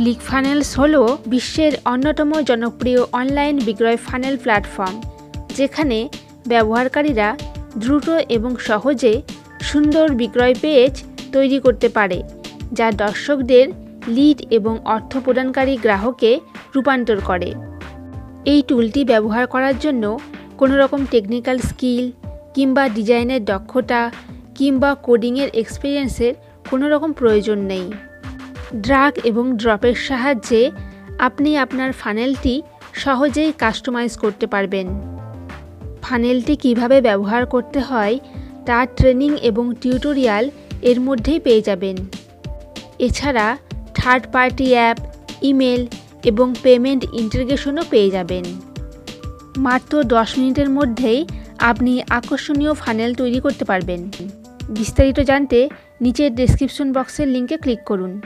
Click funnels হল বিশ্বের অন্যতম জনপ্রিয় অনলাইন বিক্রয় ফানেল প্ল্যাটফর্ম, যেখানে ব্যবহারকারীরা দ্রুত এবং সহজে সুন্দর বিক্রয় পেজ তৈরি করতে পারে, যা দর্শকদের লিড এবং অর্থ প্রদানকারী গ্রাহকে রূপান্তর করে। এই টুলটি ব্যবহার করার জন্য কোনো রকম টেকনিক্যাল স্কিল কিংবা ডিজাইনের দক্ষতা কিংবা কোডিংয়ের এক্সপিরিয়েন্সের কোনো রকম প্রয়োজন নেই। ড্রাগ এবং ড্রপের সাহায্যে আপনি আপনার ফানেলটি সহজেই কাস্টমাইজ করতে পারবেন। ফানেলটি কীভাবে ব্যবহার করতে হয় তার ট্রেনিং এবং টিউটোরিয়াল এর মধ্যেই পেয়ে যাবেন। এছাড়া থার্ড পার্টি অ্যাপ, ইমেল এবং পেমেন্ট ইন্টিগ্রেশনও পেয়ে যাবেন। মাত্র দশ মিনিটের মধ্যেই আপনি আকর্ষণীয় ফানেল তৈরি করতে পারবেন। বিস্তারিত জানতে নিচের ডেসক্রিপশন বক্সের লিঙ্কে ক্লিক করুন।